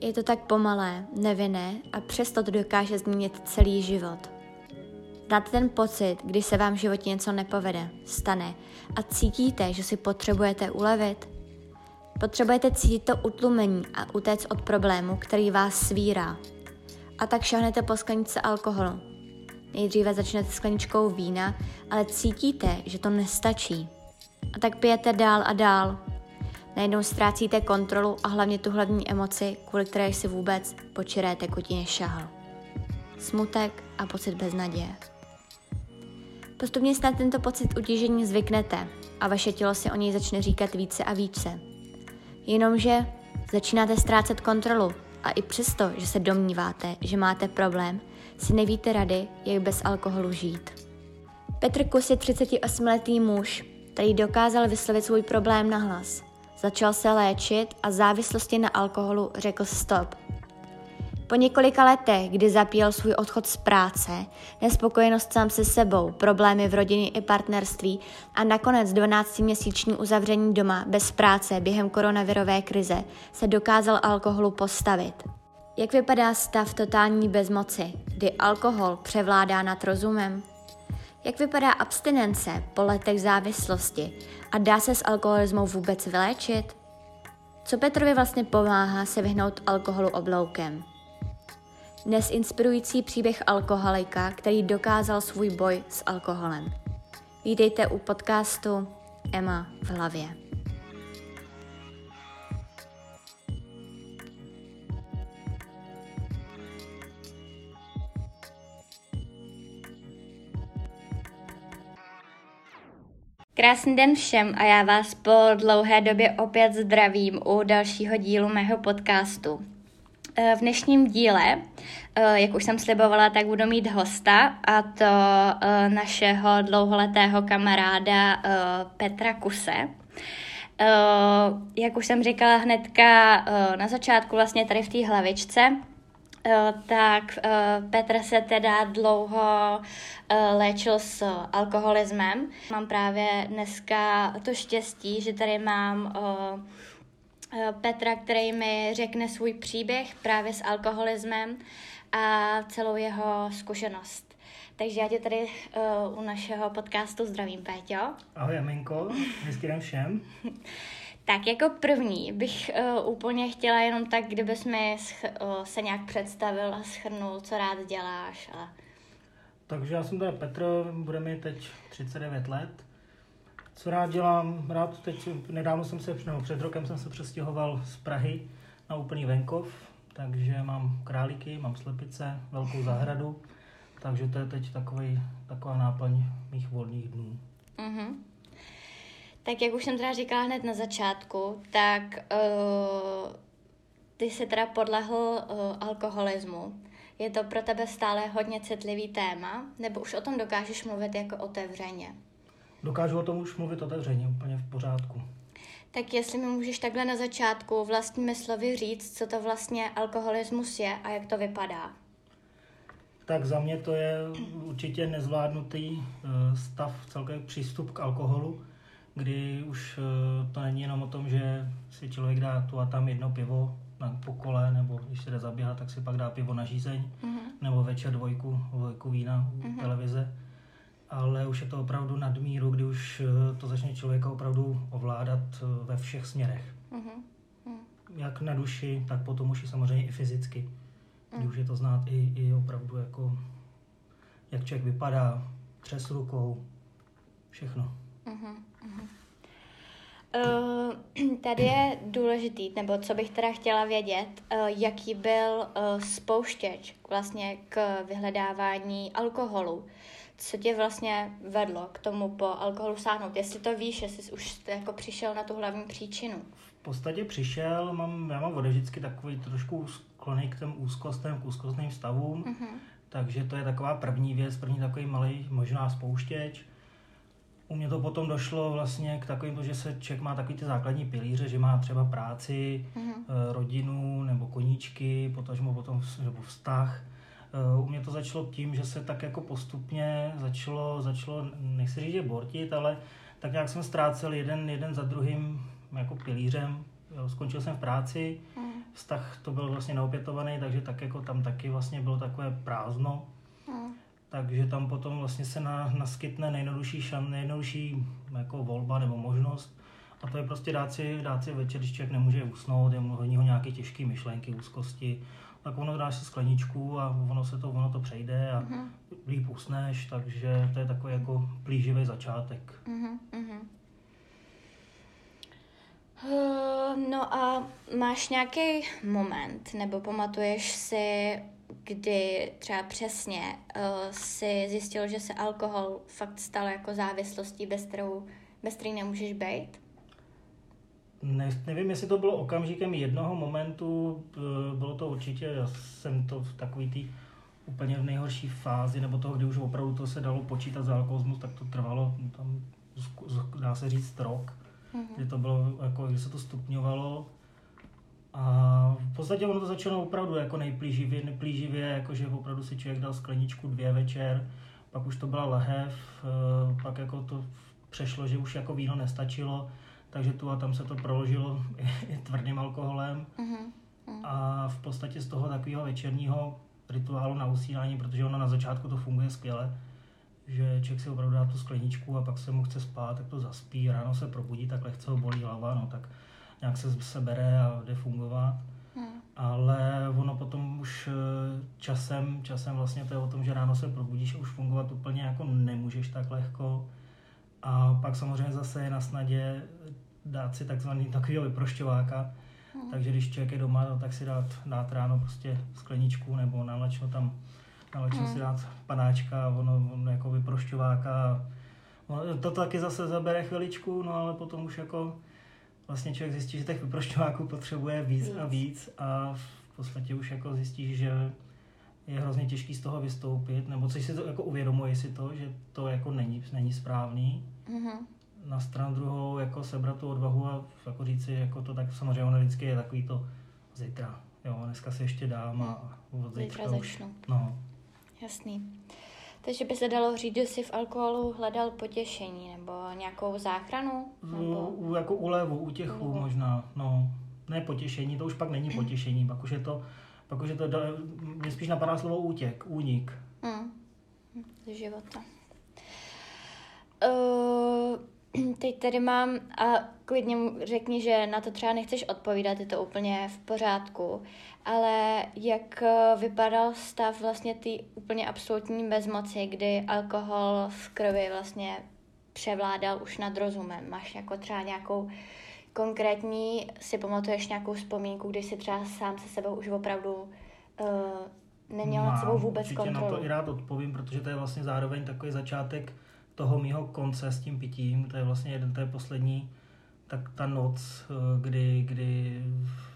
Je to tak pomalé, nevinné a přesto to dokáže změnit celý život. Znáte ten pocit, když se vám v životě něco nepovede, stane a cítíte, že si potřebujete ulevit? Potřebujete cítit to utlumení a utéct od problému, který vás svírá. A tak šahnete po skleničce alkoholu. Nejdříve začnete skleničkou vína, ale cítíte, že to nestačí. A tak pijete dál a dál. Najednou ztrácíte kontrolu a hlavně tu hlavní emoci, kvůli které si vůbec po čiré tekutině šahl. Smutek a pocit beznaděje. Postupně snad tento pocit utížení zvyknete a vaše tělo si o něj začne říkat více a více. Jenomže začínáte ztrácet kontrolu a i přesto, že se domníváte, že máte problém, si nevíte rady, jak bez alkoholu žít. Petr Kus je 38-letý muž, který dokázal vyslovit svůj problém na hlas. Začal se léčit a závislosti na alkoholu řekl stop – po několika letech, kdy zapíjel svůj odchod z práce, nespokojenost sám se sebou, problémy v rodině i partnerství a nakonec 12-měsíční uzavření doma bez práce během koronavirové krize se dokázal alkoholu postavit. Jak vypadá stav totální bezmoci, kdy alkohol převládá nad rozumem? Jak vypadá abstinence po letech závislosti a dá se s alkoholismou vůbec vyléčit? Co Petrovi vlastně pomáhá se vyhnout alkoholu obloukem? Dnes inspirující příběh alkoholika, který dokázal svůj boj s alkoholem. Vítejte u podcastu Emma v hlavě. Krásný den všem a já vás po dlouhé době opět zdravím u dalšího dílu mého podcastu. Eh, v dnešním díle, eh, jak už jsem slibovala, tak budu mít hosta a to eh, našeho dlouholetého kamaráda Petra Kuse. Jak už jsem říkala hnedka na začátku, vlastně tady v té hlavičce, tak Petr se teda dlouho léčil s alkoholismem. Mám právě dneska to štěstí, že tady mám Eh, Petra, který mi řekne svůj příběh právě s alkoholismem a celou jeho zkušenost. Takže já tě tady uh, u našeho podcastu zdravím, Péťo. Ahoj, Aminko, hezký den všem. tak jako první bych uh, úplně chtěla jenom tak, kdybys mi sch- uh, se nějak představil a schrnul, co rád děláš. A... Takže já jsem tady Petr, bude mi teď 39 let co rád dělám, rád teď, nedávno jsem se, nebo před rokem jsem se přestěhoval z Prahy na úplný venkov, takže mám králíky, mám slepice, velkou zahradu, takže to je teď takový, taková náplň mých volných dnů. Mm-hmm. Tak jak už jsem teda říkala hned na začátku, tak uh, ty se teda podlehl uh, alkoholismu. Je to pro tebe stále hodně citlivý téma, nebo už o tom dokážeš mluvit jako otevřeně? dokážu o tom už mluvit otevřeně, úplně v pořádku. Tak jestli mi můžeš takhle na začátku vlastními slovy říct, co to vlastně alkoholismus je a jak to vypadá. Tak za mě to je určitě nezvládnutý eh, stav, celkový přístup k alkoholu, kdy už eh, to není jenom o tom, že si člověk dá tu a tam jedno pivo na pokole, nebo když se jde zaběhat, tak si pak dá pivo na žízeň, mm-hmm. nebo večer dvojku, dvojku vína u mm-hmm. televize ale už je to opravdu nadmíru, kdy už eh, to začne člověka opravdu ovládat eh, ve všech směrech. Mm-hmm. Jak na duši, tak potom už i samozřejmě i fyzicky. Kdy mm. už je to znát i, i opravdu jako, jak člověk vypadá, třes rukou, všechno. Mm-hmm. Uh, tady je důležitý, nebo co bych teda chtěla vědět, uh, jaký byl uh, spouštěč vlastně k vyhledávání alkoholu co tě vlastně vedlo k tomu po alkoholu sáhnout? Jestli to víš, jestli už jsi jako přišel na tu hlavní příčinu. V podstatě přišel, mám, já mám vody vždycky takový trošku sklony k těm úzkostem, k úzkostným stavům, mm-hmm. takže to je taková první věc, první takový malý možná spouštěč. U mě to potom došlo vlastně k takovým, že se člověk má takový ty základní pilíře, že má třeba práci, mm-hmm. rodinu nebo koníčky, potažmo potom nebo vztah Eh, u mě to začalo tím, že se tak jako postupně začalo, začalo nechci říct, že bortit, ale tak nějak jsem ztrácel jeden, jeden za druhým jako pilířem. Skončil jsem v práci, hmm. vztah to byl vlastně neopětovaný, takže tak jako tam taky vlastně bylo takové prázdno. Hmm. Takže tam potom vlastně se na, naskytne nejjednodušší, šan, nejjednodušší jako volba nebo možnost. A to je prostě dát si, dát si večer, když člověk nemůže usnout, je hodně ho nějaké těžké myšlenky, úzkosti, tak ono dáš si skleničku a ono se to, ono to přejde a uh-huh. líp usneš, takže to je takový jako plíživý začátek. Uh-huh, uh-huh. Uh, no a máš nějaký moment, nebo pamatuješ si, kdy třeba přesně uh, si zjistil, že se alkohol fakt stal jako závislostí, bez kterou, bez který nemůžeš být? Ne, nevím, jestli to bylo okamžikem jednoho momentu, bylo to určitě, já jsem to v takový tý úplně v nejhorší fázi, nebo toho, kdy už opravdu to se dalo počítat za alkoholismus, tak to trvalo tam, dá se říct, rok, mm-hmm. kdy to bylo, jako, kdy se to stupňovalo. A v podstatě ono to začalo opravdu jako nejplíživě, nejplíživě jako že opravdu si člověk dal skleničku dvě večer, pak už to byla lahev, eh, pak jako to přešlo, že už jako víno nestačilo, takže tu a tam se to proložilo i tvrdým alkoholem. Uh-huh. A v podstatě z toho takového večerního rituálu na usínání, protože ono na začátku to funguje skvěle, že člověk si opravdu dá tu skleničku a pak se mu chce spát, tak to zaspí, ráno se probudí, tak lehce ho bolí hlava, no tak nějak se sebere a jde fungovat. Hmm. Ale ono potom už eh, časem, časem vlastně to je o tom, že ráno se probudíš a už fungovat úplně jako nemůžeš tak lehko. A pak samozřejmě zase je na snadě dát si takzvaný takového vyprošťováka, hmm. takže když člověk je doma, no, tak si dát, dát ráno prostě skleničku nebo nalačno tam, nalačno hmm. si dát panáčka, ono, ono jako vyprošťováka. No, to taky zase zabere chviličku, no ale potom už jako vlastně člověk zjistí, že těch vyprošťováků potřebuje víc, a víc a v podstatě už jako zjistí, že je hrozně těžký z toho vystoupit, nebo coś si to jako uvědomuje si to, že to jako není, není správný. Mm-hmm. Na stranu druhou jako sebrat tu odvahu a jako říci, jako to tak samozřejmě ono vždycky je takový to zítra. Jo, dneska si ještě dám a od zítra, zítra už. Začnu. No. Jasný. Takže by se dalo říct, že jsi v alkoholu hledal potěšení nebo nějakou záchranu? Nebo... U, jako úlevu, útěchu Ulevu. možná, no. Ne potěšení, to už pak není potěšení, pak už je to pak už je to, mě spíš napadá slovo útěk, únik. Mm. Z života. Uh, teď tady mám, a klidně řekni, že na to třeba nechceš odpovídat, je to úplně v pořádku, ale jak eh, vypadal stav vlastně ty úplně absolutní bezmoci, kdy alkohol v krvi vlastně převládal už nad rozumem? Máš jako třeba nějakou konkrétní si pamatuješ nějakou vzpomínku, kdy si třeba sám se sebou už opravdu uh, neměl nad sebou vůbec určitě kontrolu? na to i rád odpovím, protože to je vlastně zároveň takový začátek toho mýho konce s tím pitím. To je vlastně jeden, to je poslední, tak ta noc, eh, kdy, kdy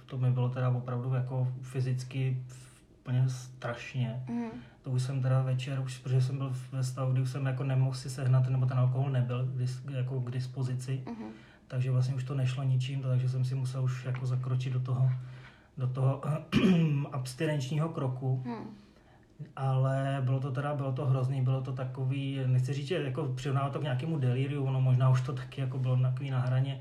to mi bylo teda opravdu jako fyzicky úplně strašně. Mm. To už jsem teda večer, už, protože jsem byl ve stavu, kdy už jsem jako nemohl si sehnat, nebo ten alkohol nebyl jako k dispozici. Mm takže vlastně už to nešlo ničím, takže jsem si musel už jako zakročit do toho, do toho abstinenčního kroku. Hmm. Ale bylo to teda, bylo to hrozný, bylo to takový, nechci říct, že jako přirovnával to k nějakému deliriu, ono možná už to taky jako bylo takový na hraně,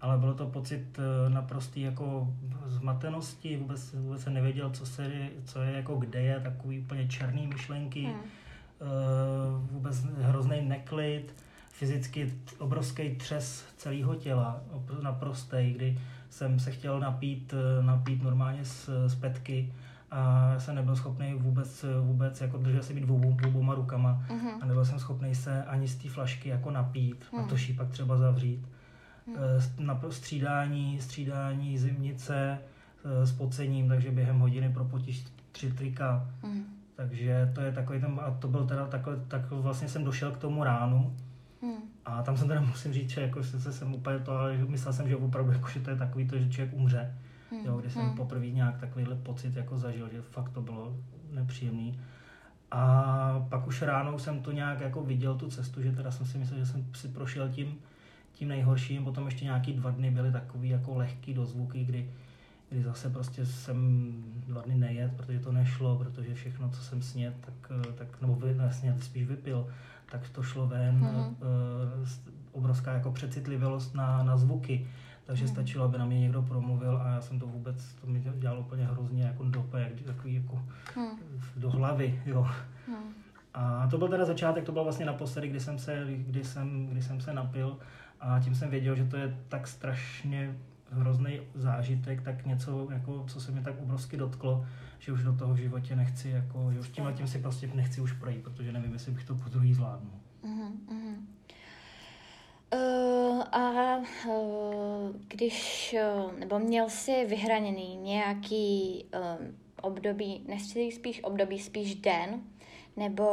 ale bylo to pocit eh, naprostý jako zmatenosti, vůbec, vůbec jsem nevěděl, co, se, co je, jako kde je, takový úplně černý myšlenky, hmm. uh, vůbec hrozný neklid fyzicky obrovský třes celého těla, naprostej, kdy jsem se chtěl napít, eh, napít normálně z, z petky a jsem nebyl schopný vůbec, vůbec jako držet si být obou, oboma rukama uh-huh. a nebyl jsem schopný se ani z té flašky jako napít, uh-huh. a to šípak třeba zavřít. Uh-huh. Na střídání, střídání zimnice eh, s pocením, takže během hodiny propotíš tři trika. Uh-huh. Takže to je takový ten, a to byl teda takhle, tak vlastně jsem došel k tomu ránu, Hmm. A tam jsem teda musím říct, že jako se jsem úplně to, ale myslel jsem, že opravdu jako, že to je takový to, že člověk umře. Hmm. Jo, kdy jsem hmm. poprvé nějak takovýhle pocit jako zažil, že fakt to bylo nepříjemný. A pak už ráno jsem to nějak jako viděl tu cestu, že teda jsem si myslel, že jsem si prošel tím, tím nejhorším, potom ještě nějaký dva dny byly takový jako lehký dozvuky, kdy, kdy zase prostě jsem dva dny nejet, protože to nešlo, protože všechno, co jsem snět, tak, tak nebo vy, ne, snět, spíš vypil, tak to šlo ven, mm-hmm. uh, obrovská jako přecitlivělost na, na zvuky, takže mm-hmm. stačilo, aby na mě někdo promluvil a já jsem to vůbec, to mi dělal úplně hrozně jako dopek, takový jako hmm. do hlavy, jo. Hmm. A to byl teda začátek, to byl vlastně naposledy, kdy jsem se, kdy jsem, kdy jsem se napil a tím jsem věděl, že to je tak strašně hrozný zážitek, tak něco, jako, co se mi tak obrovsky dotklo, že už do toho v životě nechci, jako, že už tím a tím si prostě nechci už projít, protože nevím, jestli bych to po druhý zvládnul. Uh-huh, Uh, a uh, když, uh, nebo měl jsi vyhraněný nějaký uh, období, nechci spíš období, spíš den, nebo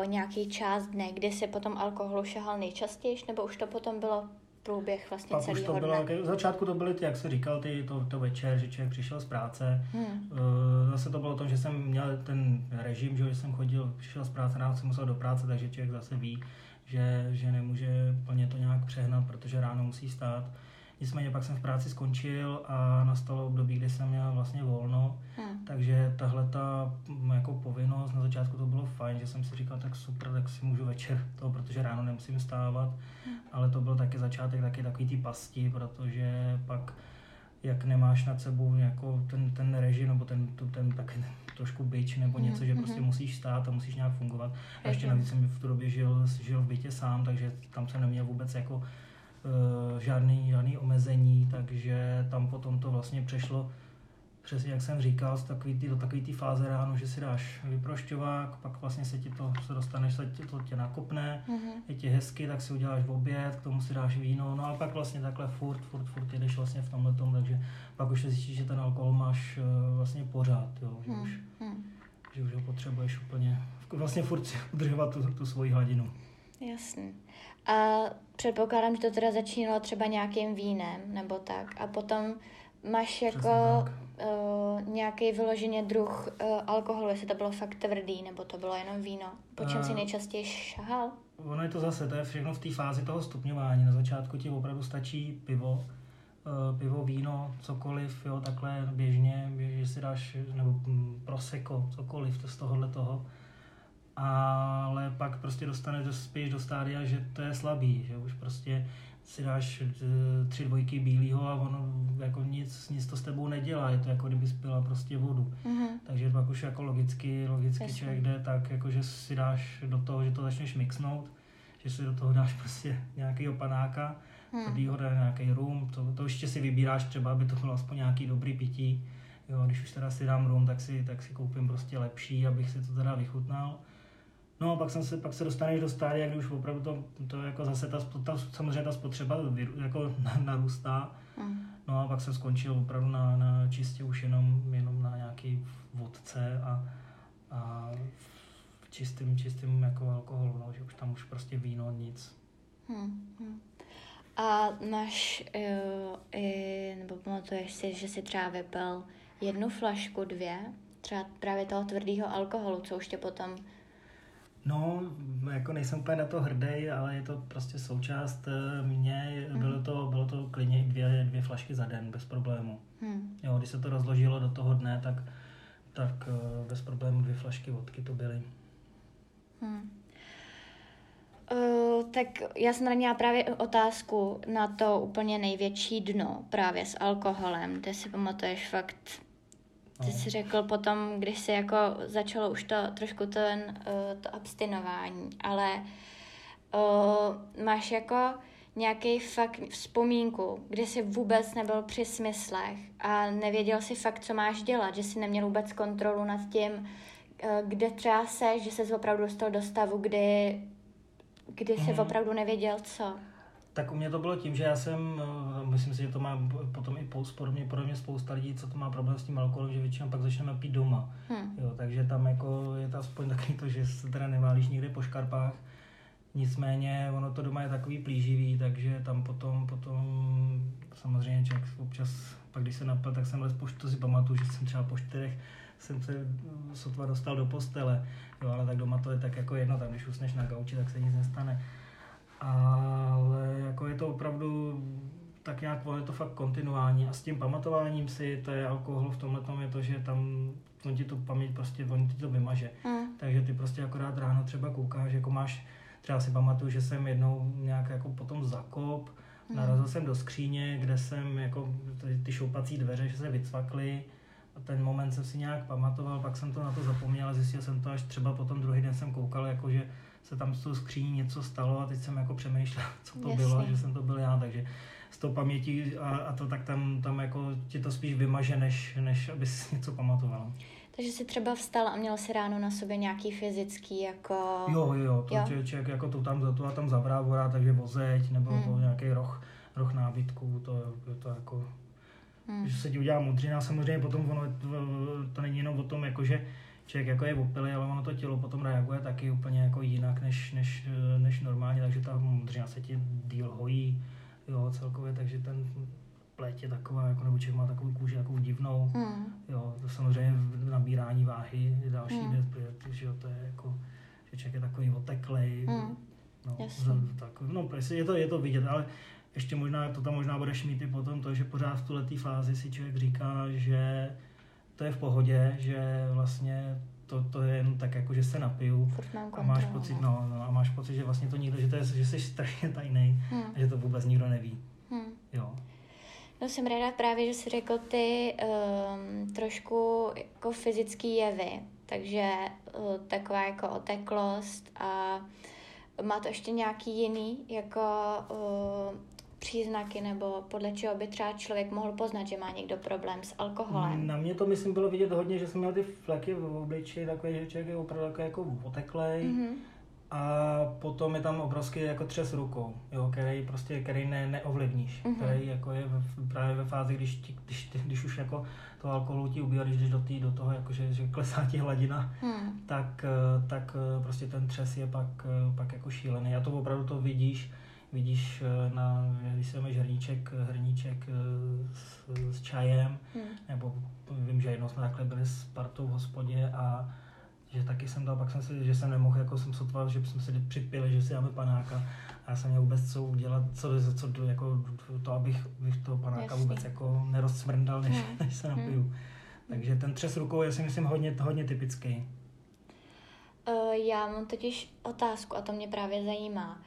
uh, nějaký část dne, kdy se potom alkoholu šahal nejčastěji, nebo už to potom bylo průběh vlastně Pak už to dne. bylo, v začátku to byly ty, jak jsi říkal, ty, to, to večer, že člověk přišel z práce. Hmm. Uh, zase to bylo to, že jsem měl ten režim, že jsem chodil, přišel z práce, ráno jsem musel do práce, takže člověk zase ví, že, že nemůže plně to nějak přehnat, protože ráno musí stát. Nicméně pak jsem v práci skončil a nastalo období, kdy jsem měl vlastně volno, hmm. takže tahle ta jako povinnost, na začátku to bylo fajn, že jsem si říkal, tak super, tak si můžu večer to, protože ráno nemusím stávat, hmm. ale to byl taky začátek taky takový ty pasti, protože pak jak nemáš nad sebou jako ten, ten režim nebo ten, ten, tak trošku byč nebo mm-hmm. něco, že prostě mhm. musíš stát a musíš nějak fungovat. A ještě navíc jsem v tu době žil, žil v bytě sám, takže tam jsem neměl vůbec jako uh, žádný, žádný omezení, takže tam potom to vlastně přešlo přesně jak jsem říkal, z takový tý, do takové té fáze ráno, že si dáš vyprošťovák, pak vlastně se ti to, se dostaneš, se ti to tě nakopne, mm-hmm. je ti hezky, tak si uděláš v oběd, k tomu si dáš víno, no a pak vlastně takhle furt, furt, furt jedeš vlastně v tomhle tom, takže pak už se zjistíš, že ten alkohol máš uh, vlastně pořád, jo, že, mm-hmm. už, mhm. že už ho potřebuješ úplně, vlastně furt udržovat tu, tu svoji hladinu. Jasně. A předpokládám, že to teda začínalo třeba nějakým vínem nebo tak a potom máš jako uh, nějaký vyloženě druh uh, alkoholu, jestli to bylo fakt tvrdý, nebo to bylo jenom víno. Po čem uh, si nejčastěji šahal? Ono je to zase, to je všechno v té fázi toho stupňování. Na začátku ti opravdu stačí pivo, uh, pivo, víno, cokoliv, jo, takhle běžně, že si dáš, nebo mm, proseko, cokoliv to z tohohle toho. Ale pak prostě dostaneš spíš do stádia, že to je slabý, že už prostě si dáš eh, tři dvojky bílého a ono jako nic, nic to s tebou nedělá, je to jako kdyby spila prostě vodu. Mm-hmm. Takže pak už jako logicky, logicky Jasně. člověk jde tak, jako že si dáš do toho, že to začneš mixnout, že si do toho dáš prostě nějaký panáka, hmm. tvrdýho nějaký rum, to, to ještě si vybíráš třeba, aby to bylo aspoň nějaký dobrý pití. Jo, když už teda si dám rum, tak si, tak si koupím prostě lepší, abych si to teda vychutnal. No a pak, jsem se, pak se dostaneš do stádia, kdy už opravdu to, to jako zase ta, ta, samozřejmě ta spotřeba jako narůstá. Mm. No a pak jsem skončil opravdu na, na čistě už jenom, jenom na nějaký vodce a, a v čistým, čistým jako alkoholu, no, že už tam už prostě víno, nic. Hmm, hmm. A máš, i, nebo pamatuješ si, že si třeba vypil jednu flašku, dvě, třeba právě toho tvrdého alkoholu, co už tě potom No, jako nejsem úplně na to hrdý, ale je to prostě součást eh, mě. Hmm. Bylo to, bylo to klidně dvě, dvě flašky za den, bez problému. Hmm. Jo, když se to rozložilo do toho dne, tak, tak eh, bez problému dvě flašky vodky to byly. Hmm. Uh, tak já jsem měla právě otázku na to úplně největší dno právě s alkoholem. Ty si pamatuješ fakt ty jsi řekl potom, když se jako začalo už to trošku ten, uh, to abstinování, ale uh, máš jako nějaký fakt vzpomínku, kdy jsi vůbec nebyl při smyslech a nevěděl si fakt, co máš dělat, že jsi neměl vůbec kontrolu nad tím, uh, kde třeba seš, že jsi opravdu dostal do stavu, kdy, kdy jsi mm. opravdu nevěděl, co. Tak u mě to bylo tím, že já jsem, eh, myslím si, že to má potom i podobně, podobně spousta lidí, co to má problém s tím alkoholem, že většinou pak začneme pít doma. Hmm. Jo, takže tam jako je to aspoň takový to, že se teda neválíš nikde po škarpách. Nicméně ono to doma je takový plíživý, takže tam potom, potom samozřejmě člověk občas, pak když se napil, tak jsem les po to si pamatuju, že jsem třeba po čtyřech jsem se sotva dostal do postele, jo, ale tak doma to je tak jako jedno, tam když usneš na gauči, tak se nic nestane ale jako je to opravdu tak nějak, je to fakt kontinuální a s tím pamatováním si, to je alkohol v tomhle tom je to, že tam on ti tu paměť prostě, on ti to vymaže. Mm. Takže ty prostě akorát ráno třeba koukáš, jako máš, třeba si pamatuju, že jsem jednou nějak jako potom zakop, mm. narazil jsem do skříně, kde jsem jako ty, ty šoupací dveře, že se vycvakly, ten moment jsem si nějak pamatoval, pak jsem to na to zapomněl a zjistil jsem to až třeba potom druhý den jsem koukal, jako že se tam s tou skříní něco stalo a teď jsem jako přemýšlel, co to Jasně. bylo, že jsem to byl já, takže z toho paměti a, a to tak tam, tam jako ti to spíš vymaže, než, než abys něco pamatoval. Takže jsi třeba vstal a měl si ráno na sobě nějaký fyzický jako... Jo, jo, jo, to Jo. člověk jako to tam, to a tam zavrávora, takže vozeď, nebo Hmm. to nějaký roh, roh nábytku, to, to jako Hmm. že se ti udělá modřina, samozřejmě potom ono, to, to není jenom o tom, jako že člověk jako je opilý, ale ono to tělo potom reaguje taky úplně jako jinak než, než, než normálně, takže ta modřina se ti díl hojí, jo, celkově, takže ten pleť je taková, jako nebo člověk má takovou kůži takovou divnou, Hmm. jo, to samozřejmě nabírání váhy je další Hmm. věc, protože jo, to je jako, že člověk je takový oteklej, Hmm. no, Jasně. tak, no, prostě je to, je to vidět, ale ještě možná, to tam možná budeš mít i potom to, že pořád v tuhle fázi si člověk říká, že to je v pohodě, že vlastně to, to je jen tak jako, že se napiju a máš pocit, no. no, no, a máš pocit, že vlastně to nikdo, že, to je, že jsi strašně tajný Hmm. a že to vůbec nikdo neví, Hmm. jo. No jsem ráda právě, že jsi řekl ty um, trošku jako fyzický jevy, takže uh, taková jako oteklost a má to ještě nějaký jiný jako uh, příznaky nebo podle čeho by třeba člověk mohl poznat, že má někdo problém s alkoholem. Na mě to, myslím, bylo vidět hodně, že jsem měl ty fleky v obličeji, takové, že člověk je opravdu takový jako oteklej, Mhm. A potom je tam obrovský jako třes rukou, jo, který prostě, který ne, neovlivníš, Mhm. který jako je v, právě ve fázi, když, ti, když, ty- když už jako to alkoholu ti ubývá, když jdeš do, tý, do toho, jako že, že klesá ti hladina, Hmm. tak, eh, tak eh, prostě ten třes je pak, eh, pak jako šílený. A to opravdu to vidíš, vidíš eh, na, když si vezmeš hrníček, hrníček eh, s, s čajem, Hmm. nebo vím, že jednou jsme takhle byli s partou v hospodě a že taky jsem dal, pak jsem si, že jsem nemohl, jako jsem sotval, že jsme si připili, že si dáme panáka a já jsem měl vůbec co udělat, co, co jako to, abych, abych toho panáka Jasný. vůbec jako nerozsmrndal, než, Hmm. než se napiju. Takže ten třes rukou je si myslím hodně, hodně typický. Uh, já mám totiž otázku a to mě právě zajímá,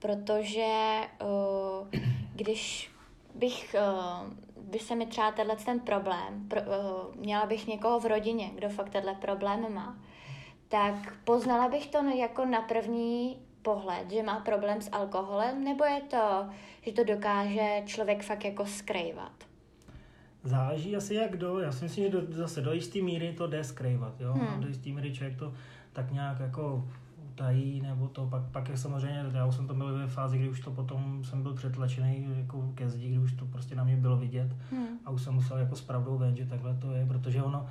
protože uh, když bych, uh, by se mi třeba tenhle ten problém, pro, uh, měla bych někoho v rodině, kdo fakt tenhle problém má, tak poznala bych to jako na první pohled, že má problém s alkoholem, nebo je to, že to dokáže člověk fakt jako skrývat? Záleží asi jak kdo, já si myslím, že do, zase do jisté míry to jde skrývat, jo? Hmm. Hmm. Do jisté míry člověk to tak nějak jako utají, nebo to pak, pak je samozřejmě, já už jsem to byl ve fázi, kdy už to potom jsem byl přetlačený jako ke zdi, kdy už to prostě na mě bylo vidět Hmm. a už jsem musel jako s pravdou ven, že takhle to je, protože ono,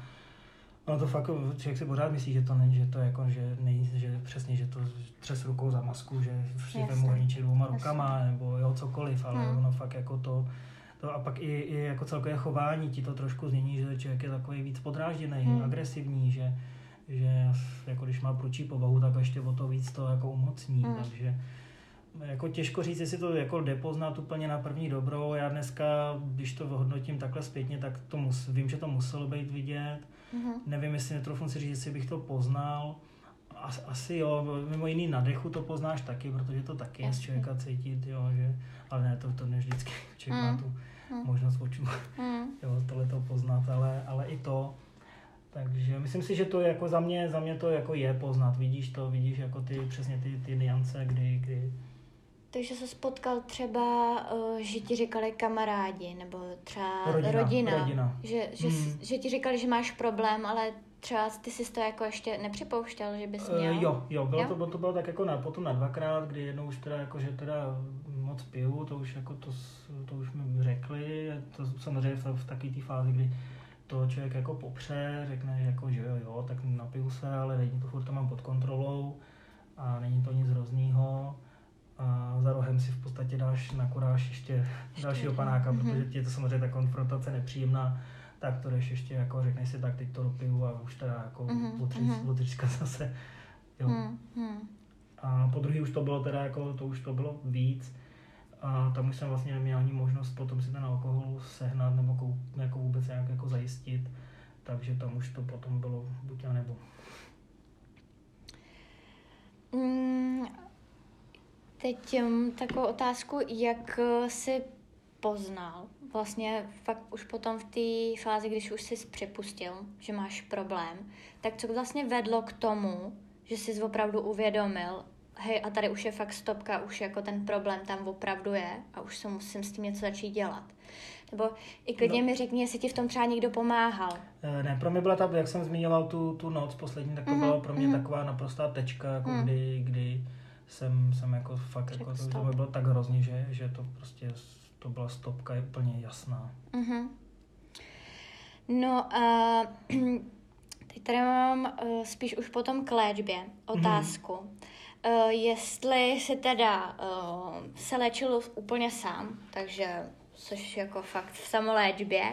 ono to fakt, člověk si pořád myslí, že to není, že to jako, že, nej, že přesně, že to třes rukou za masku, že si vemu hrníček dvouma Jasně. rukama, nebo jo, cokoliv, ale Hmm. ono fakt jako to, to a pak i, i jako celkové chování ti to trošku změní, že člověk je takový víc podrážděný, hmm. agresivní, že, že jako když má průčí povahu, tak ještě o to víc to jako umocní, Hmm. hmm. takže jako těžko říct, jestli to jako jde poznat úplně na první dobrou. Já dneska, když to hodnotím takhle zpětně, tak to mus, vím, že to muselo být vidět. Mhm. Nevím, jestli netroufnu si říct, jestli bych to poznal. As, asi jo, mimo jiný na dechu to poznáš taky, protože to taky je z člověka cítit, jo, že, ale ne, to, to ne vždycky člověk Mm. má tu Mm. možnost očů, Hmm. jo, tohle to poznat, ale, ale i to. Takže myslím si, že to jako za mě, za mě to jako je poznat, vidíš to, vidíš jako ty, přesně ty, ty niance, kdy, kdy Takže se spotkal třeba, uh, že ti říkali kamarádi, nebo třeba Rodina, rodina, rodina. Že, že, Hmm. že ti říkali, že máš problém, ale třeba ty jsi to jako ještě nepřipouštěl, že bys Uh, měl? jo, jo, bylo Jo? to, bylo to bylo tak jako na, potom na dvakrát, kdy jednou už teda jako, že teda moc piju, to už jako to, to už mi řekli, to samozřejmě v, v takové té fázi, kdy to člověk jako popře, řekne, že jako, že jo, jo, tak napiju se, ale není to furt to mám pod kontrolou a není to nic hroznýho a za rohem si v podstatě dáš na kuráž ještě dalšího panáka, Mhm. protože ti je to samozřejmě ta konfrontace nepříjemná, tak to jdeš ještě jako řekneš si, tak teď to dopiju a už teda jako Mhm, mm-hmm. mhm. odřízka zase. Jo. Hmm, hmm. A po druhý už to bylo teda jako, to už to bylo víc. A tam už jsem vlastně neměl ani možnost potom si ten alkohol sehnat nebo kou, jako vůbec nějak jako zajistit. Takže tam už to potom bylo buď a nebo. Mm, teď um, takovou otázku, jak uh, si poznal, vlastně fakt už potom v té fázi, když už jsi připustil, že máš problém, tak co vlastně vedlo k tomu, že jsi opravdu uvědomil, hej, a tady už je fakt stopka, už jako ten problém tam opravdu je a už se musím s tím něco začít dělat. Nebo i klidně no. mi řekni, jestli ti v tom třeba někdo pomáhal. Eh, ne, pro mě byla ta, jak jsem zmiňoval tu, tu noc poslední, tak to mm-hmm. byla pro mě mm-hmm. taková naprostá tečka, jako mm. kdy, kdy jsem, jsem jako fakt, jako to, to bylo tak hrozně, že, že to prostě, to byla stopka je úplně jasná. Mm-hmm. No a teď tady mám uh, spíš už potom k léčbě otázku. Mm-hmm. Uh, jestli si teda uh, se léčil úplně sám, takže což jako fakt v samoléčbě,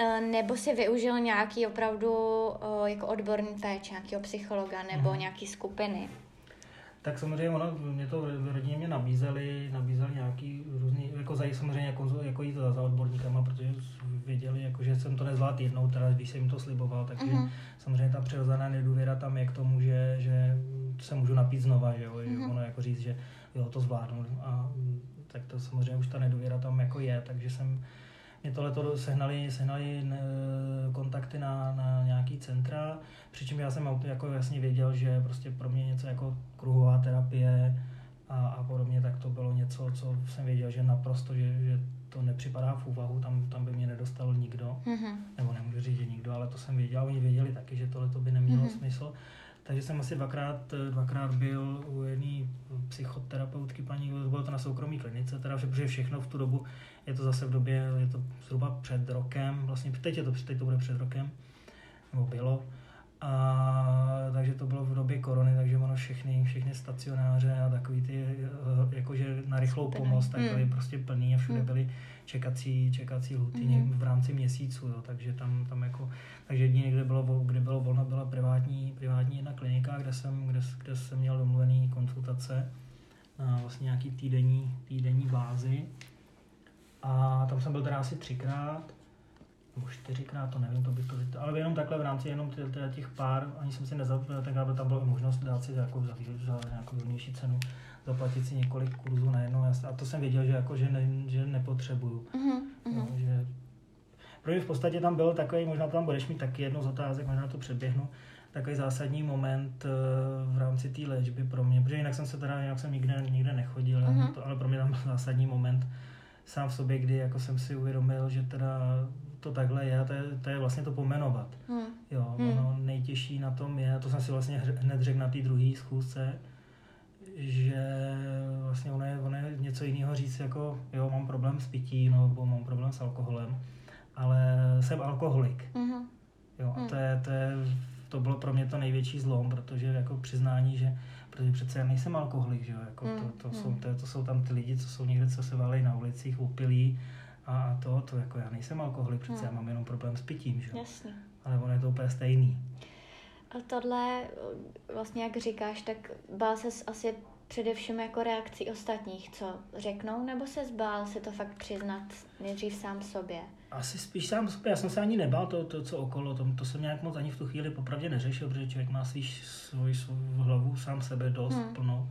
uh, nebo si využil nějaký opravdu uh, jako odborný péč, nějakého psychologa nebo mm-hmm. nějaký skupiny? Tak samozřejmě ono, mě to v rodině mě nabízeli, nabízeli nějaký různý, jako za, samozřejmě jako, jako jít za, za odborníkama, protože věděli, jako, že jsem to nezvládl jednou, teda když jsem jim to sliboval, takže uh-huh. samozřejmě ta přirozená nedůvěra tam je k tomu, že, že se můžu napít znova, že jo, uh-huh. ono jako říct, že jo, to zvládnu a tak to samozřejmě už ta nedůvěra tam jako je, takže jsem mě tohle sehnali, sehnali kontakty na, na nějaký centra, přičem já jsem jako jasně věděl, že prostě pro mě něco jako kruhová terapie a, a podobně, tak to bylo něco, co jsem věděl, že naprosto, že, že to nepřipadá v úvahu, tam, tam by mě nedostal nikdo, mm-hmm. nebo nemůžu říct, že nikdo, ale to jsem věděl, oni věděli taky, že tohle to by nemělo mm-hmm. smysl. Takže jsem asi dvakrát, dvakrát byl u jedné psychoterapeutky paní, bylo to na soukromé klinice, teda, protože všechno v tu dobu, je to zase v době, je to zhruba před rokem, vlastně teď, je to, teď to bude před rokem, nebo bylo. A, takže to bylo v době korony, takže ono všechny, všechny stacionáře a takový ty, eh, jakože na rychlou pomoc, tak byly hmm. prostě plný a všude hmm. byly čekací, čekací lhuty hmm. v rámci měsíců, jo, takže tam, tam jako, takže jedině, kde bylo, kde bylo volno, byla privátní, privátní jedna klinika, kde jsem, kde, kde jsem měl domluvený konsultace na vlastně nějaký týdenní, týdenní bázi. A tam jsem byl teda asi třikrát nebo čtyřikrát, to nevím, to by to, ale jenom takhle v rámci jenom těch pár, ani jsem si nezapomněl, tenkrát tam byla možnost dát si jako za, za nějakou výhodnější cenu, zaplatit si několik kurzů najednou a to jsem věděl, že, jako, že, ne, že nepotřebuju. Uh-huh. No, že pro mě v podstatě tam byl takový, možná tam budeš mít taky jednu z otázek, možná to předběhnu, takový zásadní moment eh, v rámci té léčby pro mě, protože jinak jsem se teda, jinak jsem nikde, nikde nechodil, uh-huh. to, ale pro mě tam byl zásadní moment sám v sobě, kdy jako jsem si uvědomil, že teda to takhle je, to je, to je vlastně to pomenovat. Hmm. Jo, hmm. ono nejtěžší na tom je, to jsem si vlastně hned řekl na té druhé schůzce, že vlastně ono je, ono je něco jiného říct jako, jo, mám problém s pití, nebo mám problém s alkoholem, ale jsem alkoholik. Hmm. Jo, a to je, to je, to bylo pro mě to největší zlom, protože jako přiznání, že protože přece já nejsem alkoholik, že jo, jako to, to, hmm. jsou, to, to jsou tam ty lidi, co jsou někde, co se válí na ulicích, upilí a to, to jako já nejsem alkoholik, přece hmm. já mám jenom problém s pitím, že? Jasně. Ale ono je to úplně stejný. A tohle, vlastně jak říkáš, tak bál se asi především jako reakcí ostatních, co řeknou, nebo se zbál se to fakt přiznat nejdřív sám sobě? Asi spíš sám sobě, já jsem se ani nebál to, to co okolo, to, to jsem nějak moc ani v tu chvíli popravdě neřešil, protože člověk má svý, svůj, svou hlavu sám sebe dost hmm. plnou.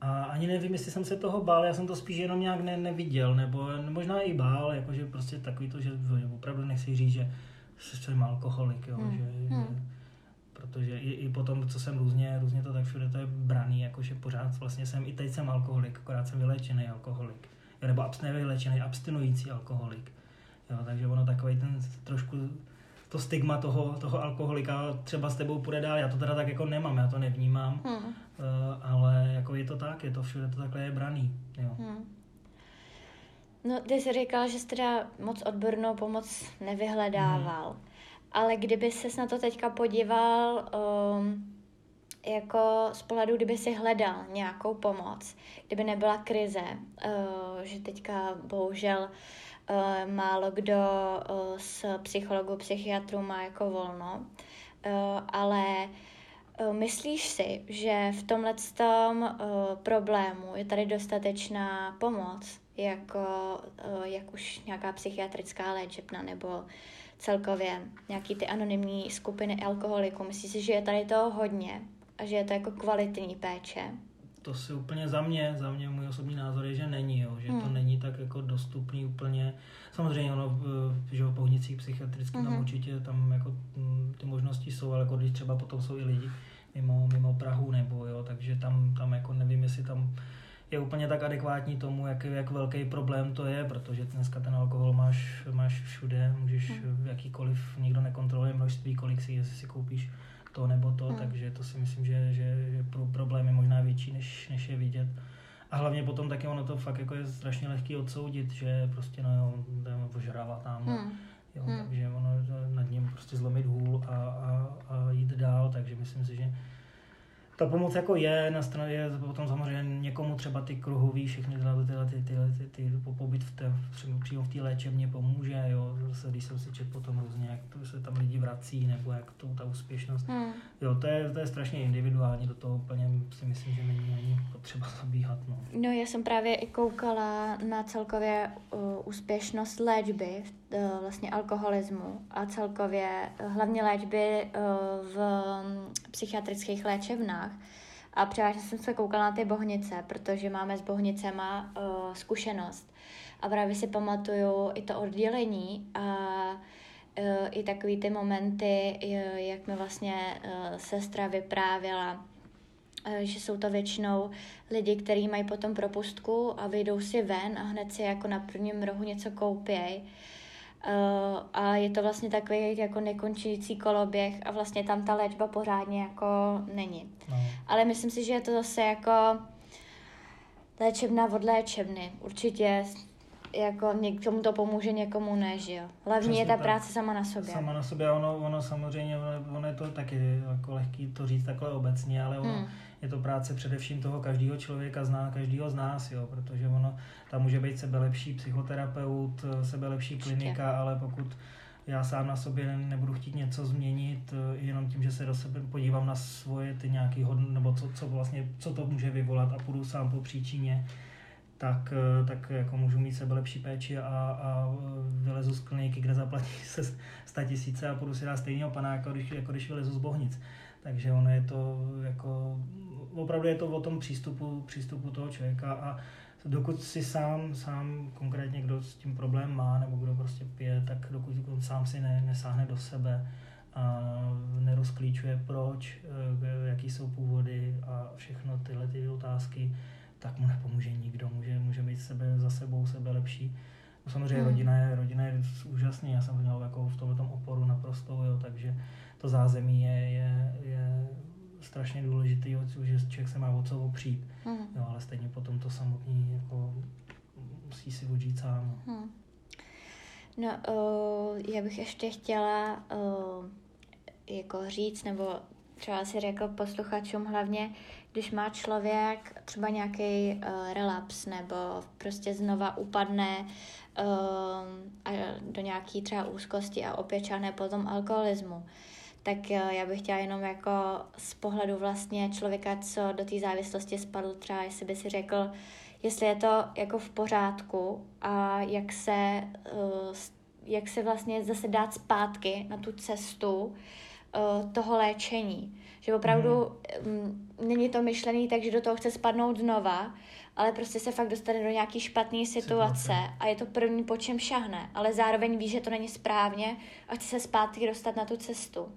A ani nevím, jestli jsem se toho bál, já jsem to spíš jenom nějak ne, neviděl, nebo možná i bál, jakože prostě takový to, že opravdu nechci říct, že jsem alkoholik, jo, hmm. že, hmm. že protože i, i potom, co jsem různě, různě to tak všude to je braný, jakože pořád vlastně jsem, i teď jsem alkoholik, akorát jsem vyléčený alkoholik, nebo abst, nevyléčený, abstinující alkoholik, jo, takže ono takový ten trošku to stigma toho, toho alkoholika třeba s tebou půjde dál. Já to teda tak jako nemám, já to nevnímám, hmm. uh, ale jako je to tak, je to všude to takhle je braný. Jo. Hmm. No, ty jsi říkal, že jsi teda moc odbornou pomoc nevyhledával, hmm. ale kdyby ses na to teďka podíval um, jako z pohledu, kdyby si hledal nějakou pomoc, kdyby nebyla krize, uh, že teďka bohužel uh, málo kdo uh, z psychologů, psychiatrů má jako volno, uh, ale myslíš si, že v tomhle tom problému je tady dostatečná pomoc, jako jak už nějaká psychiatrická léčebna nebo celkově nějaký ty anonymní skupiny alkoholiků. Myslíš si, že je tady to hodně a že je to jako kvalitní péče? To si úplně za mě, za mě můj osobní názor je, že není, jo, že hmm. to není tak jako dostupný úplně. Samozřejmě ono, že v pohnicích psychiatrických hmm. tam určitě tam jako mm, ty možnosti jsou, ale jako když třeba potom jsou i lidi mimo, mimo Prahu nebo jo, takže tam, tam jako nevím, jestli tam je úplně tak adekvátní tomu, jak, jak velký problém to je, protože dneska ten alkohol máš, máš všude, můžeš hmm. jakýkoliv, nikdo nekontroluje množství, kolik si, jestli si koupíš to nebo to, hmm. takže to si myslím, že, že, že pro problém je možná větší, než, než je vidět. A hlavně potom taky ono to fakt jako je strašně lehký odsoudit, že prostě no jo, ožrává tam. Hmm. Jo, hmm. takže ono nad ním prostě zlomit hůl a, a, a jít dál, takže myslím si, že ta pomoc jako je, na straně je potom samozřejmě někomu třeba ty kruhový, všechny tyhle, tyhle, ty, tyhle, ty, ty, ty pobyt v té, přímo v té léčebně pomůže, jo, zase když jsem si četl potom různě, jak to se tam lidi vrací, nebo jak to, ta úspěšnost, hmm. jo, to je, to je strašně individuální, do toho úplně si myslím, že není ani potřeba zabíhat, no. No, já jsem právě i koukala na celkově uh, úspěšnost léčby, uh, vlastně alkoholismu a celkově uh, hlavně léčby uh, v um, psychiatrických léčebnách. A převážně jsem se koukala na ty bohnice, protože máme s bohnicema zkušenost. A právě si pamatuju i to oddělení a i takový ty momenty, jak mi vlastně sestra vyprávěla, že jsou to většinou lidi, kteří mají potom propustku a vyjdou si ven a hned si jako na prvním rohu něco koupějí Uh, a je to vlastně takový jako nekončící koloběh a vlastně tam ta léčba pořádně jako není. No. Ale myslím si, že je to zase jako léčebna od léčebny. Určitě jako někomu to pomůže, někomu ne, že jo. Hlavně Přesně je ta tak. práce sama na sobě. Sama na sobě, ono, ono samozřejmě, ono, ono je to taky jako lehký to říct takhle obecně, ale ono, hmm je to práce především toho každého člověka, zná každého z nás, jo, protože ono tam může být sebelepší psychoterapeut, sebelepší klinika, ale pokud já sám na sobě nebudu chtít něco změnit, jenom tím, že se do sebe podívám na svoje ty nějaký hodnoty, nebo co, co vlastně, co to může vyvolat a půjdu sám po příčině, tak, eh, tak jako můžu mít sebe lepší péči a, a vylezu z kliniky, kde zaplatí se 100 tisíce a půjdu si dát stejného pana, jako když, jako když vylezu z Bohnic. Takže ono je to jako, opravdu je to o tom přístupu, přístupu toho člověka a dokud si sám, sám konkrétně kdo s tím problém má nebo kdo prostě pije, tak dokud on sám si ne, nesáhne do sebe a nerozklíčuje proč, eh, jaký jsou původy a všechno tyhle ty otázky, tak mu nepomůže nikdo. Může, může být sebe za sebou sebe lepší. No samozřejmě hmm. rodina, je, rodina je úžasný, já jsem měl jako v tomhle oporu naprosto, jo, takže to zázemí je, je, je strašně důležitý, že člověk se má o co opřít, hmm. jo, ale stejně potom to samotný jako musí si odžít sám. Hmm. No, uh, já bych ještě chtěla uh, jako říct, nebo třeba si řekl posluchačům hlavně, když má člověk třeba nějaký uh, relaps nebo prostě znova upadne uh, do nějaký třeba úzkosti a opět potom alkoholismu, tak uh, já bych chtěla jenom jako z pohledu vlastně člověka, co do té závislosti spadl, třeba jestli by si řekl, jestli je to jako v pořádku a jak se, uh, jak se vlastně zase dát zpátky na tu cestu, toho léčení. Že opravdu mm. um, není to myšlený tak, že do toho chce spadnout znova, ale prostě se fakt dostane do nějaký špatné situace a je to první, po čem šahne, ale zároveň ví, že to není správně a chce se zpátky dostat na tu cestu.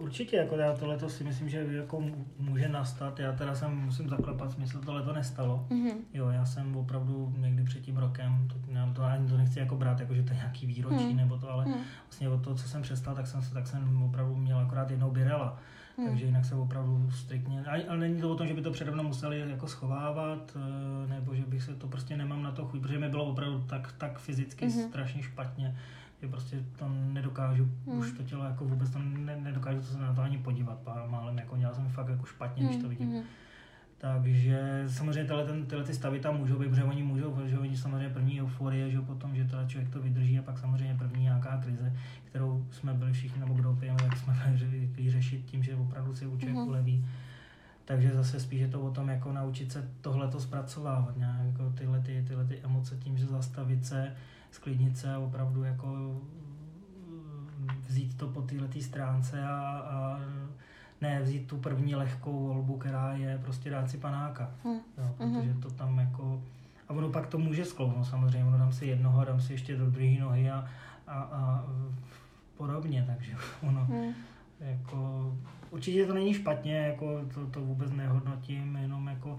Určitě, jako já tohle si myslím, že jako může nastat. Já teda jsem, musím zaklepat, smysl, tohle to nestalo. Mm-hmm. Jo, já jsem opravdu někdy před tím rokem, to, to ani to nechci jako brát, jako že to je nějaký výročí mm. nebo to, ale mm. vlastně od toho, co jsem přestal, tak jsem, tak jsem opravdu měl akorát jednou birela. Hmm. Takže jinak se opravdu striktně, ale není to o tom, že by to přede mnou museli jako schovávat, eh, nebo že bych se to prostě nemám na to chuť, protože mi bylo opravdu tak, tak fyzicky hmm. strašně špatně, že prostě to nedokážu, hmm. už to tělo jako vůbec tam ne, nedokážu se na to ani podívat pár málem, jako dělal jsem fakt jako špatně, hmm. když to vidím. Hmm. Takže samozřejmě tyhle, ten, tyhle ty stavy tam můžou být, protože oni můžou, že oni samozřejmě první euforie, že potom, že teda člověk to vydrží a pak samozřejmě první nějaká krize, kterou jsme byli všichni, nebo kdo pijeme, jak jsme byli řešit tím, že opravdu si u člověku mm-hmm. uleví. Takže zase spíš je to o tom, jako naučit se tohle to zpracovávat, nějak, jako tyhle, ty, tyhle ty emoce tím, že zastavit se, sklidnit se a opravdu jako vzít to po této stránce a, a ne vzít tu první lehkou volbu, která je prostě dát si panáka. Hmm. Jo, protože to tam jako... A ono pak to může sklouznout samozřejmě, ono dám si jednoho, dám si ještě do druhé nohy a, a, a podobně, takže ono Hmm. jako... Určitě to není špatně, jako to, to vůbec nehodnotím, jenom jako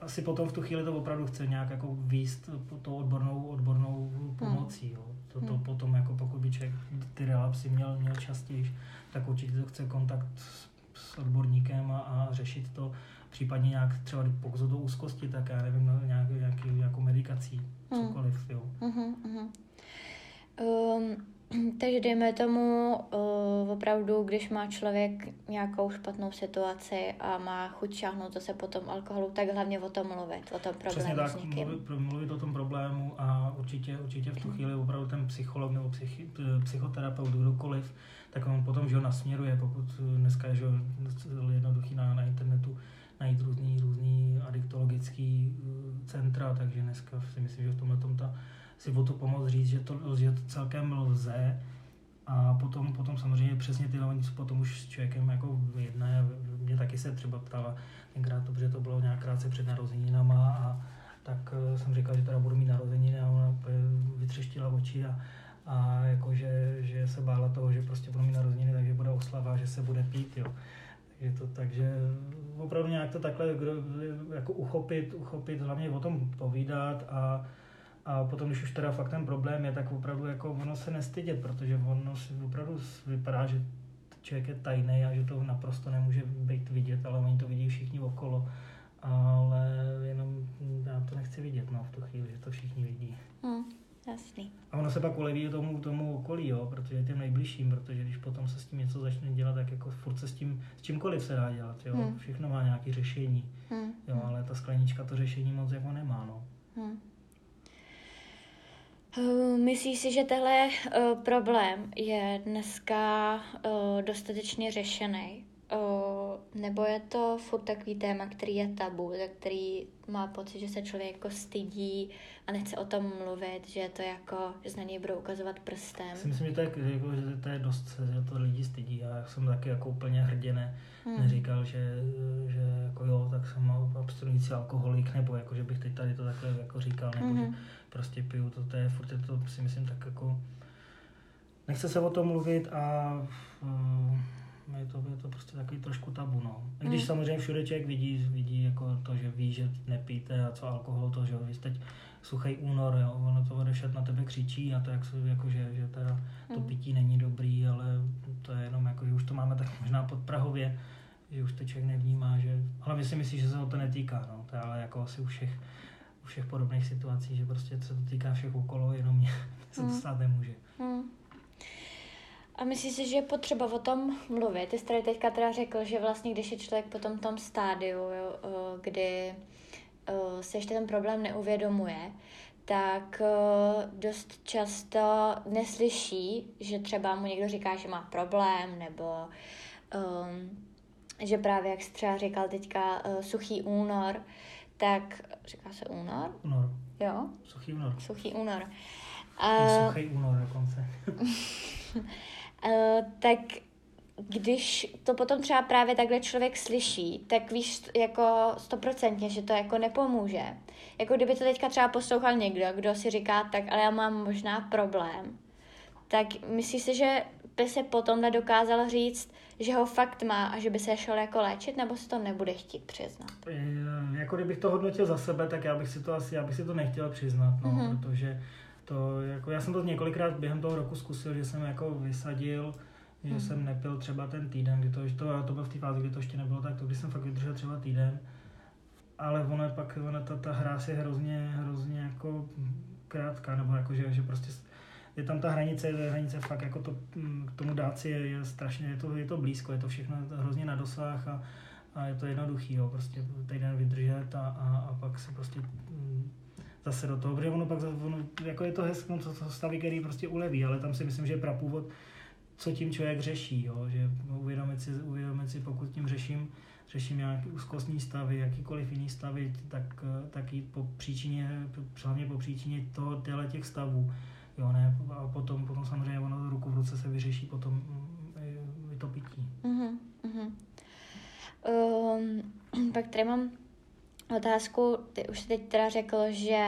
asi potom v tu chvíli to opravdu chce nějak jako výst po tou odbornou, odbornou pomocí. Jo. To, to Hmm. potom, jako pokud by člověk ty relapsy měl, měl častěji, tak určitě to chce kontakt s, s odborníkem a, a řešit to, případně nějak třeba pokud jsou to úzkosti, tak já nevím, no, nějak, nějaký, nějakou medikací, Hmm. cokoliv. Jo. Mhm, mhm. Um, takže dejme tomu uh, opravdu, když má člověk nějakou špatnou situaci a má chuť šáhnout zase po tom alkoholu, tak hlavně o tom mluvit, o tom Přesně problému s tak, někým. mluvit, mluvit o tom problému a určitě, určitě v tu chvíli opravdu ten psycholog nebo psychi, psychoterapeut, kdokoliv, tak on potom, že ho nasměruje, pokud dneska je že jednoduchý na, na internetu najít různý, různý adiktologický eh, centra, takže dneska si myslím, že v tomhle tom ta, si o tu pomoc říct, že to, že to celkem lze, a potom, potom samozřejmě přesně ty oni potom už s člověkem jako jednají. Mě taky se třeba ptala tenkrát, protože to bylo nějak krátce před narozeninama a tak eh, jsem říkal, že teda budu mít narozeniny a ona vytřeštila oči a, a jako, že, že se bála toho, že prostě budu mít narozeniny, takže bude oslava, že se bude pít, jo. Takže, to, takže opravdu nějak to takhle jako uchopit, uchopit, hlavně o tom povídat a, a potom, když už teda fakt ten problém je, tak opravdu jako ono se nestydět, protože ono si opravdu vypadá, že člověk je tajný a že to naprosto nemůže být vidět, ale oni to vidí všichni okolo. Ale jenom já to nechci vidět no, v tu chvíli, že to všichni vidí. Hmm, jasný. A ono se pak uleví tomu, tomu okolí, jo, protože těm nejbližším, protože když potom se s tím něco začne dělat, tak jako furt se s tím, s čímkoliv se dá dělat, jo. Hmm. Všechno má nějaké řešení, Hmm. jo, ale ta sklenička to řešení moc jako nemá, no. Hmm. Uh, Myslíš si, že tenhle uh, problém je dneska uh, dostatečně řešený? Uh, nebo je to furt takový téma, který je tabu, za který má pocit, že se člověk jako stydí a nechce o tom mluvit, že je to jako, že na něj budou ukazovat prstem? Si myslím, že to je, jako, že to je dost, že to lidi stydí. Já jsem taky jako úplně hrdě ne, Hmm. neříkal, že, že jako jo, tak jsem abstinující alkoholik, nebo jako, že bych teď tady to takhle jako říkal, nebo Mhm. že prostě piju, to, to je furt, je to si myslím tak jako, nechce se o tom mluvit a uh, je to, je to prostě takový trošku tabu, no. I když Mm. samozřejmě všude člověk vidí, vidí jako to, že ví, že nepijte a co alkohol, to, že jo, vy jste teď suchý únor, jo, ono to odešet na tebe křičí a to, jak se, jako, že, že teda to Mm. pití není dobrý, ale to je jenom jako, že už to máme tak možná pod Prahově, že už to člověk nevnímá, že, hlavně si myslí, že se ho to netýká, no, to je ale jako asi u všech, u všech podobných situací, že prostě se to týká všech okolo, jenom mě se to Mm. stát nemůže. Hmm. A myslíš si, že je potřeba o tom mluvit? Ty jsi tady teďka teda řekl, že vlastně když je člověk po tom, tom stádiu, jo, o, kdy o, si ještě ten problém neuvědomuje, tak o, dost často neslyší, že třeba mu někdo říká, že má problém, nebo um, že právě, jak jsi třeba říkal teďka, uh, suchý únor, tak říká se únor? Únor, Jo, suchý únor. suchý únor. Uh, suchý únor dokonce. Uh, tak když to potom třeba právě takhle člověk slyší, tak víš jako stoprocentně, že to jako nepomůže. Jako kdyby to teďka třeba poslouchal někdo, kdo si říká, tak ale já mám možná problém, tak myslíš si, že by se potom nedokázal říct, že ho fakt má a že by se šel jako léčit, nebo si to nebude chtít přiznat? Eh, Jako kdybych to hodnotil za sebe, tak já bych si to asi, já bych si to nechtěl přiznat, no, Mhm. protože to, jako já jsem to několikrát během toho roku zkusil, že jsem jako vysadil, že Mhm. jsem nepil třeba ten týden, kdy to, to, to bylo v té fázi, kdy to ještě nebylo tak, to když jsem fakt vydržel třeba týden, ale ono je pak, ona ta, ta hra je hrozně, hrozně jako krátká, nebo jako, že, že prostě je tam ta hranice, je hranice fakt jako to, mm, k tomu dát si je, je strašně, je to, je to blízko, je to všechno hrozně na dosah a, a je to jednoduchý, jo, prostě týden vydržet a, a, a pak se prostě mm, zase do toho, protože ono pak, ono, jako je to hezké, to, to stavy, který prostě uleví, ale tam si myslím, že je prapůvod, co tím člověk řeší, jo, že uvědomit si, uvědomit si, pokud tím řeším, řeším nějaké úzkostní stavy, jakýkoliv jiný stavy, tak, tak jít po příčině, hlavně po příčině toho, těch stavů, jo, ne, a potom, potom samozřejmě ono ruku v ruce se vyřeší potom mm, to pití. Mhm, mhm. pak tady mám otázku, ty už teď teda řekl, že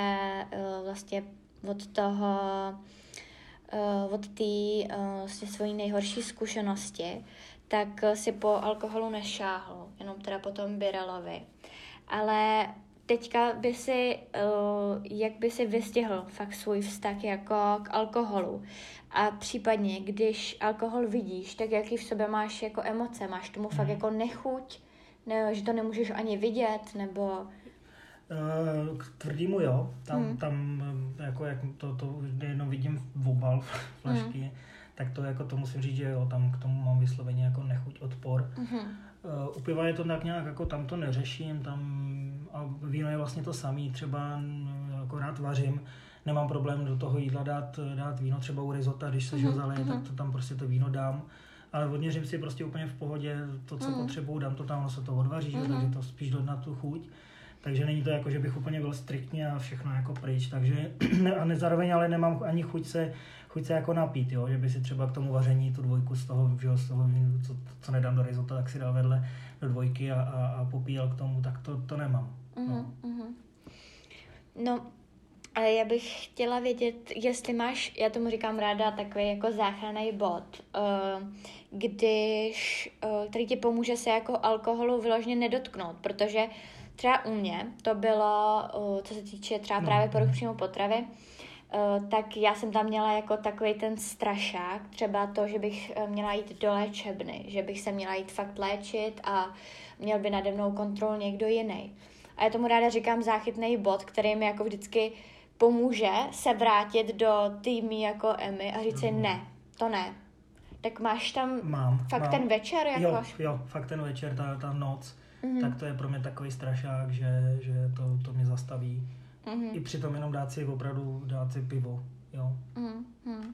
uh, vlastně od toho, uh, od té uh, vlastně svojí nejhorší zkušenosti, tak si po alkoholu nešáhl, jenom teda po tom Birelovi. Ale teďka by si, uh, jak by si vystihl fakt svůj vztah jako k alkoholu a případně, když alkohol vidíš, tak jaký v sobě máš jako emoce, máš tomu fakt mhm. jako nechuť, ne, že to nemůžeš ani vidět, nebo... Uh, k tvrdýmu jo, tam, hmm. tam jako jak to, to jenom vidím v obal flašky, hmm. tak to jako to musím říct, že jo, tam k tomu mám vysloveně jako nechuť, odpor. Hmm. Uh, u piva je to tak nějak, jako tam to neřeším, tam a víno je vlastně to samý, třeba jako rád vařím, nemám problém do toho jídla dát, dát víno, třeba u risota, když se uh-huh, zaleje, uh-huh. tak to tam prostě to víno dám. Ale odměřím si prostě úplně v pohodě to, co uh-huh. potřebuju, dám to tam, ono se to odvaří, uh-huh. takže to spíš do na tu chuť. Takže není to jako, že bych úplně byl striktně a všechno jako pryč. Takže a ne, zároveň ale nemám ani chuť se, chuť se jako napít, jo? že by si třeba k tomu vaření tu dvojku z toho, že z toho co, co nedám do risota, tak si dal vedle do dvojky a, a, a popíjel k tomu, tak to, to nemám. No. Uh-huh. no ale já bych chtěla vědět, jestli máš, já tomu říkám ráda, takový jako záchranný bod, uh, když, uh, který ti pomůže se jako alkoholu vyloženě nedotknout, protože třeba u mě to bylo, uh, co se týče třeba no. právě poruch přímo potravy, uh, tak já jsem tam měla jako takový ten strašák, třeba to, že bych měla jít do léčebny, že bych se měla jít fakt léčit a měl by nade mnou kontrol někdo jiný. A já tomu ráda říkám záchytný bod, který mi jako vždycky pomůže se vrátit do týmy jako Emmy a říct si mhm. ne, to ne. Tak máš tam mám, fakt mám. ten večer? Jako? Jo, jo, fakt ten večer, ta, ta noc, mm-hmm. tak to je pro mě takový strašák, že, že to, to mě zastaví. Mm-hmm. I přitom jenom dát si opravdu, dát si pivo, jo. Mm-hmm.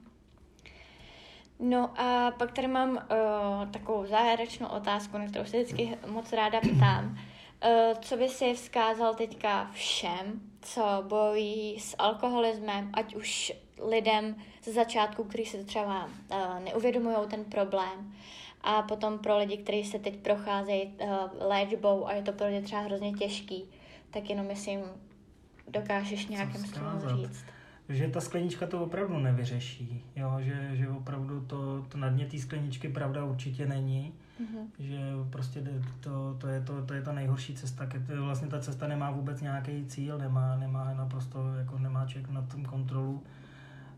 No a pak tady mám uh, takovou závěrečnou otázku, na kterou se vždycky moc ráda ptám. Uh, co by si vzkázal teďka všem, co bojí s alkoholismem, ať už lidem ze začátku, kteří se třeba uh, neuvědomují ten problém, a potom pro lidi, kteří se teď procházejí uh, léčbou a je to pro ně třeba hrozně těžký, tak jenom myslím, dokážeš nějakým způsobem říct. Že ta sklenička to opravdu nevyřeší, jo? Že, že opravdu to, to na dně té skleničky pravda určitě není Mm-hmm. Že prostě to, to, je to, to je ta nejhorší cesta. Vlastně ta cesta nemá vůbec nějaký cíl, nemá, nemá naprosto, jako nemá člověk na tom kontrolu.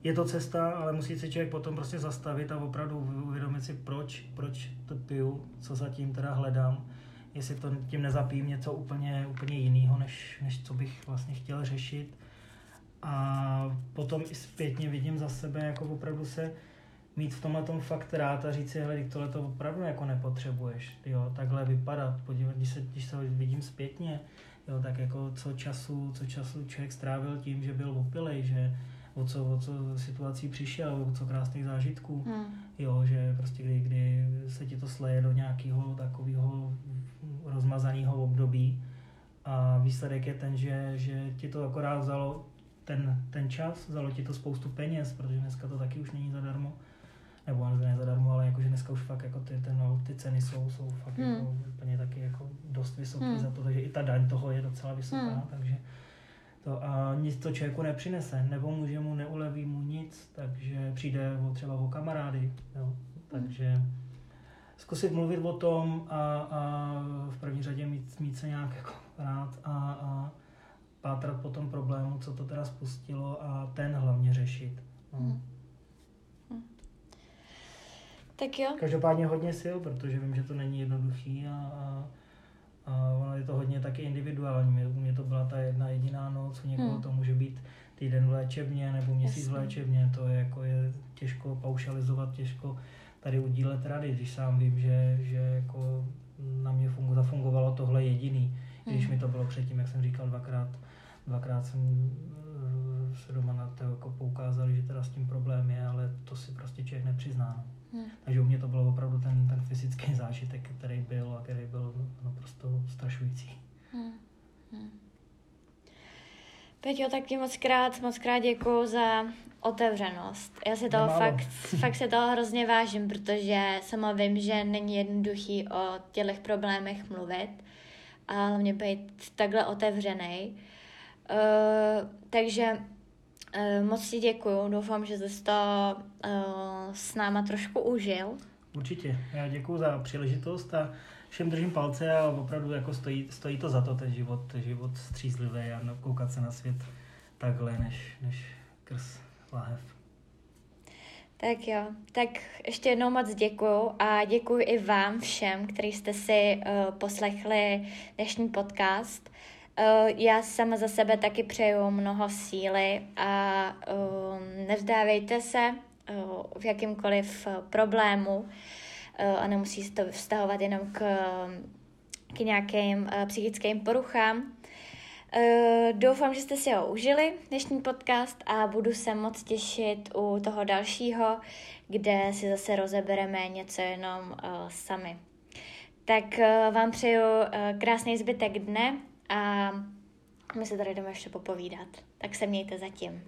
Je to cesta, ale musí se člověk potom prostě zastavit a opravdu uvědomit si, proč, proč to piju, co zatím teda hledám, jestli to tím nezapím něco úplně, úplně jiného, než, než co bych vlastně chtěl řešit. A potom i zpětně vidím za sebe, jako opravdu se mít v tomhle tom fakt rád a říct si, hele, tohle to opravdu jako nepotřebuješ, jo, takhle vypadat, podívat, když se, když se vidím zpětně, jo, tak jako co času, co času člověk strávil tím, že byl opilej, že o co, o co situací přišel, o co krásných zážitků, hmm. jo, že prostě kdy, kdy se ti to sleje do nějakého takového rozmazaného období a výsledek je ten, že, že ti to akorát vzalo ten, ten čas, vzalo ti to spoustu peněz, protože dneska to taky už není zadarmo, nebo ne zadarmo, ale jakože dneska už fakt jako ty, ten, no, ty ceny jsou, jsou fakt hmm. jako úplně taky jako dost vysoké hmm. za to, takže i ta daň toho je docela vysoká, hmm. takže to a nic to člověku nepřinese, nebo může mu, neuleví mu nic, takže přijde o, třeba o kamarády, jo, takže zkusit mluvit o tom a, a v první řadě mít, mít se nějak jako rád a, a pátrat po tom problému, co to teda spustilo a ten hlavně řešit. No. Hmm. Tak jo. Každopádně hodně sil, protože vím, že to není jednoduchý a, a, a ono je to hodně taky individuální. U mě to byla ta jedna jediná noc, u někoho hmm. to může být týden v léčebně nebo měsíc Jasně. v léčebně, to je jako je těžko paušalizovat, těžko tady udílet rady, když sám vím, že, že jako na mě fungu, zafungovalo tohle jediný, hmm. když mi to bylo předtím, jak jsem říkal, dvakrát, dvakrát jsem eh, se doma na to jako poukázali, že teda s tím problém je, ale to si prostě člověk nepřizná. Hmm. Takže u mě to bylo opravdu ten, ten fyzický zážitek, který byl a který byl naprosto strašující. Hmm. Hmm. Peťo, tak ti moc krát, moc krát děkuji za otevřenost. Já si toho fakt, fakt se toho hrozně vážím, protože sama vím, že není jednoduchý o těchto problémech mluvit. a hlavně být takhle otevřený. Uh, takže uh, moc ti děkuju, doufám, že jsi to uh, s náma trošku užil. Určitě, já děkuju za příležitost a všem držím palce a opravdu jako stojí, stojí to za to, ten život, život střízlivý a koukat se na svět takhle, než, než krz láhev. Tak jo, tak ještě jednou moc děkuju a děkuji i vám všem, kteří jste si uh, poslechli dnešní podcast. Uh, já sama za sebe taky přeju mnoho síly a uh, nevzdávejte se uh, v jakýmkoliv uh, problému a nemusí se to vztahovat jenom k, k nějakým psychickým poruchám. Doufám, že jste si ho užili, dnešní podcast, a budu se moc těšit u toho dalšího, kde si zase rozebereme něco jenom sami. Tak vám přeju krásný zbytek dne a my se tady jdeme ještě popovídat. Tak se mějte zatím.